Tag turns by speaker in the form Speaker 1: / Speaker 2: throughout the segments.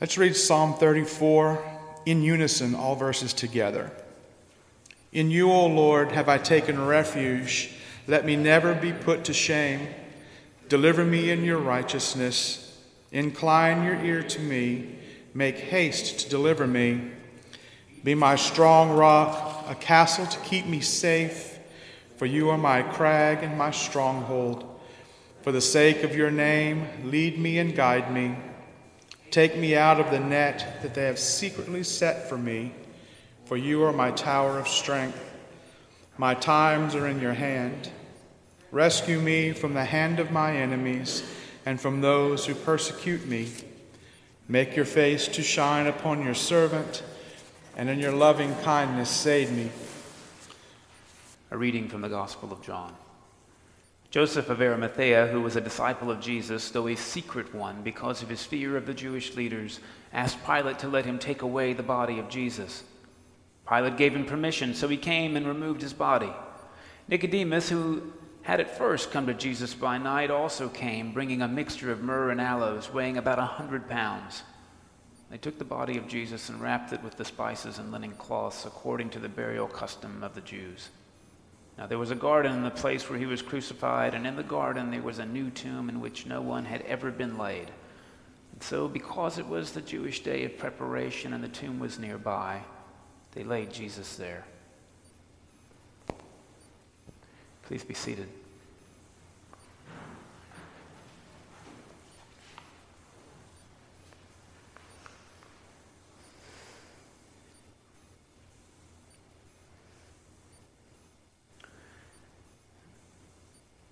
Speaker 1: Let's read Psalm 34 in unison, all verses together. In you, O Lord, have I taken refuge. Let me never be put to shame. Deliver me in your righteousness. Incline your ear to me. Make haste to deliver me. Be my strong rock, a castle to keep me safe. For you are my crag and my stronghold. For the sake of your name, lead me and guide me. Take me out of the net that they have secretly set for me, for you are my tower of strength. My times are in your hand. Rescue me from the hand of my enemies and from those who persecute me. Make your face to shine upon your servant, and in your loving kindness save me.
Speaker 2: A reading from the Gospel of John. Joseph of Arimathea, who was a disciple of Jesus, though a secret one because of his fear of the Jewish leaders, asked Pilate to let him take away the body of Jesus. Pilate gave him permission, so he came and removed his body. Nicodemus, who had at first come to Jesus by night, also came, bringing a mixture of myrrh and aloes, weighing about a hundred pounds. They took the body of Jesus and wrapped it with the spices and linen cloths, according to the burial custom of the Jews. Now there was a garden in the place where he was crucified, and in the garden there was a new tomb in which no one had ever been laid. And so, because it was the Jewish day of preparation and the tomb was nearby, they laid Jesus there. Please be seated.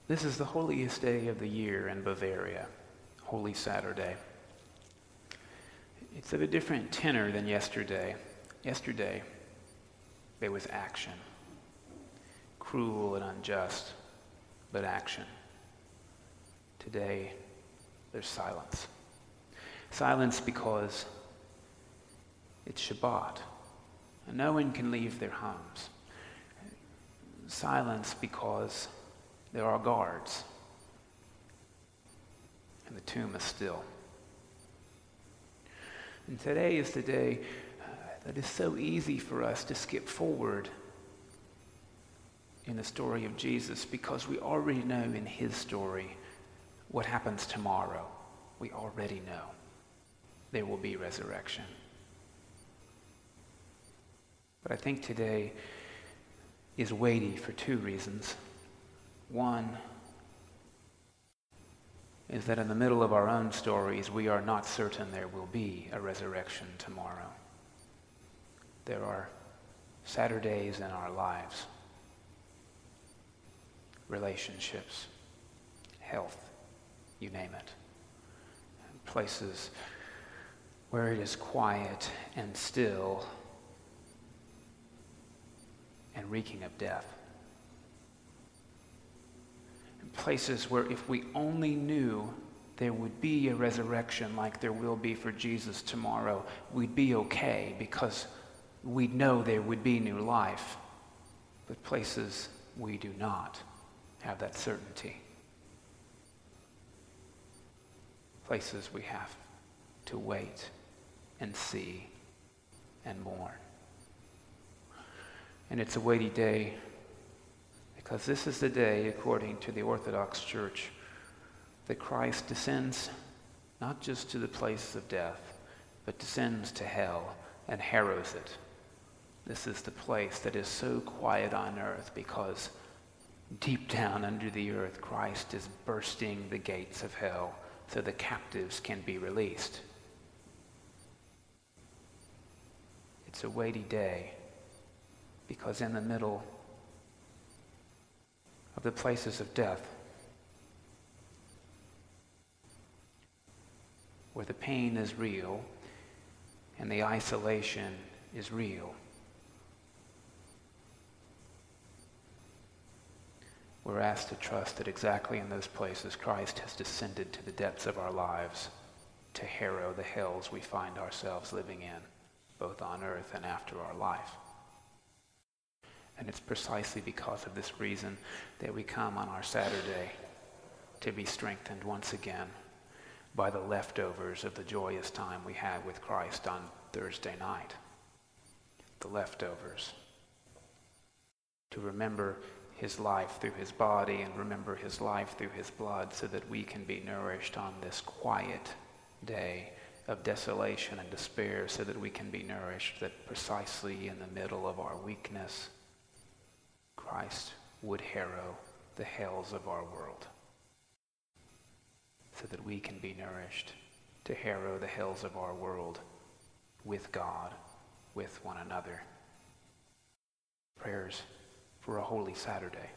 Speaker 2: This is the holiest day of the year in Bavaria, Holy Saturday. It's of a different tenor than yesterday. Yesterday, there was action. Cruel and unjust, but action. Today, there's silence. Silence because it's Shabbat, and no one can leave their homes. Silence because there are guards, and the tomb is still. And today is the day uh, that is so easy for us to skip forward in the story of Jesus because we already know in his story what happens tomorrow. We already know there will be resurrection. But I think today is weighty for two reasons. One is that in the middle of our own stories, we are not certain there will be a resurrection tomorrow. There are Saturdays in our lives, relationships, health, you name it, places where it is quiet and still and reeking of death places where if we only knew there would be a resurrection like there will be for Jesus tomorrow, we'd be okay because we'd know there would be new life. But places we do not have that certainty. Places we have to wait and see and mourn. And it's a weighty day because this is the day, according to the Orthodox Church, that Christ descends not just to the place of death, but descends to hell and harrows it. This is the place that is so quiet on earth because deep down under the earth, Christ is bursting the gates of hell so the captives can be released. It's a weighty day because in the middle of the places of death, where the pain is real and the isolation is real. We're asked to trust that exactly in those places Christ has descended to the depths of our lives to harrow the hells we find ourselves living in, both on earth and after our life. And it's precisely because of this reason that we come on our Saturday to be strengthened once again by the leftovers of the joyous time we had with Christ on Thursday night. The leftovers. To remember his life through his body and remember his life through his blood so that we can be nourished on this quiet day of desolation and despair so that we can be nourished that precisely in the middle of our weakness, Christ would harrow the hells of our world so that we can be nourished to harrow the hells of our world with God, with one another. Prayers for a holy Saturday.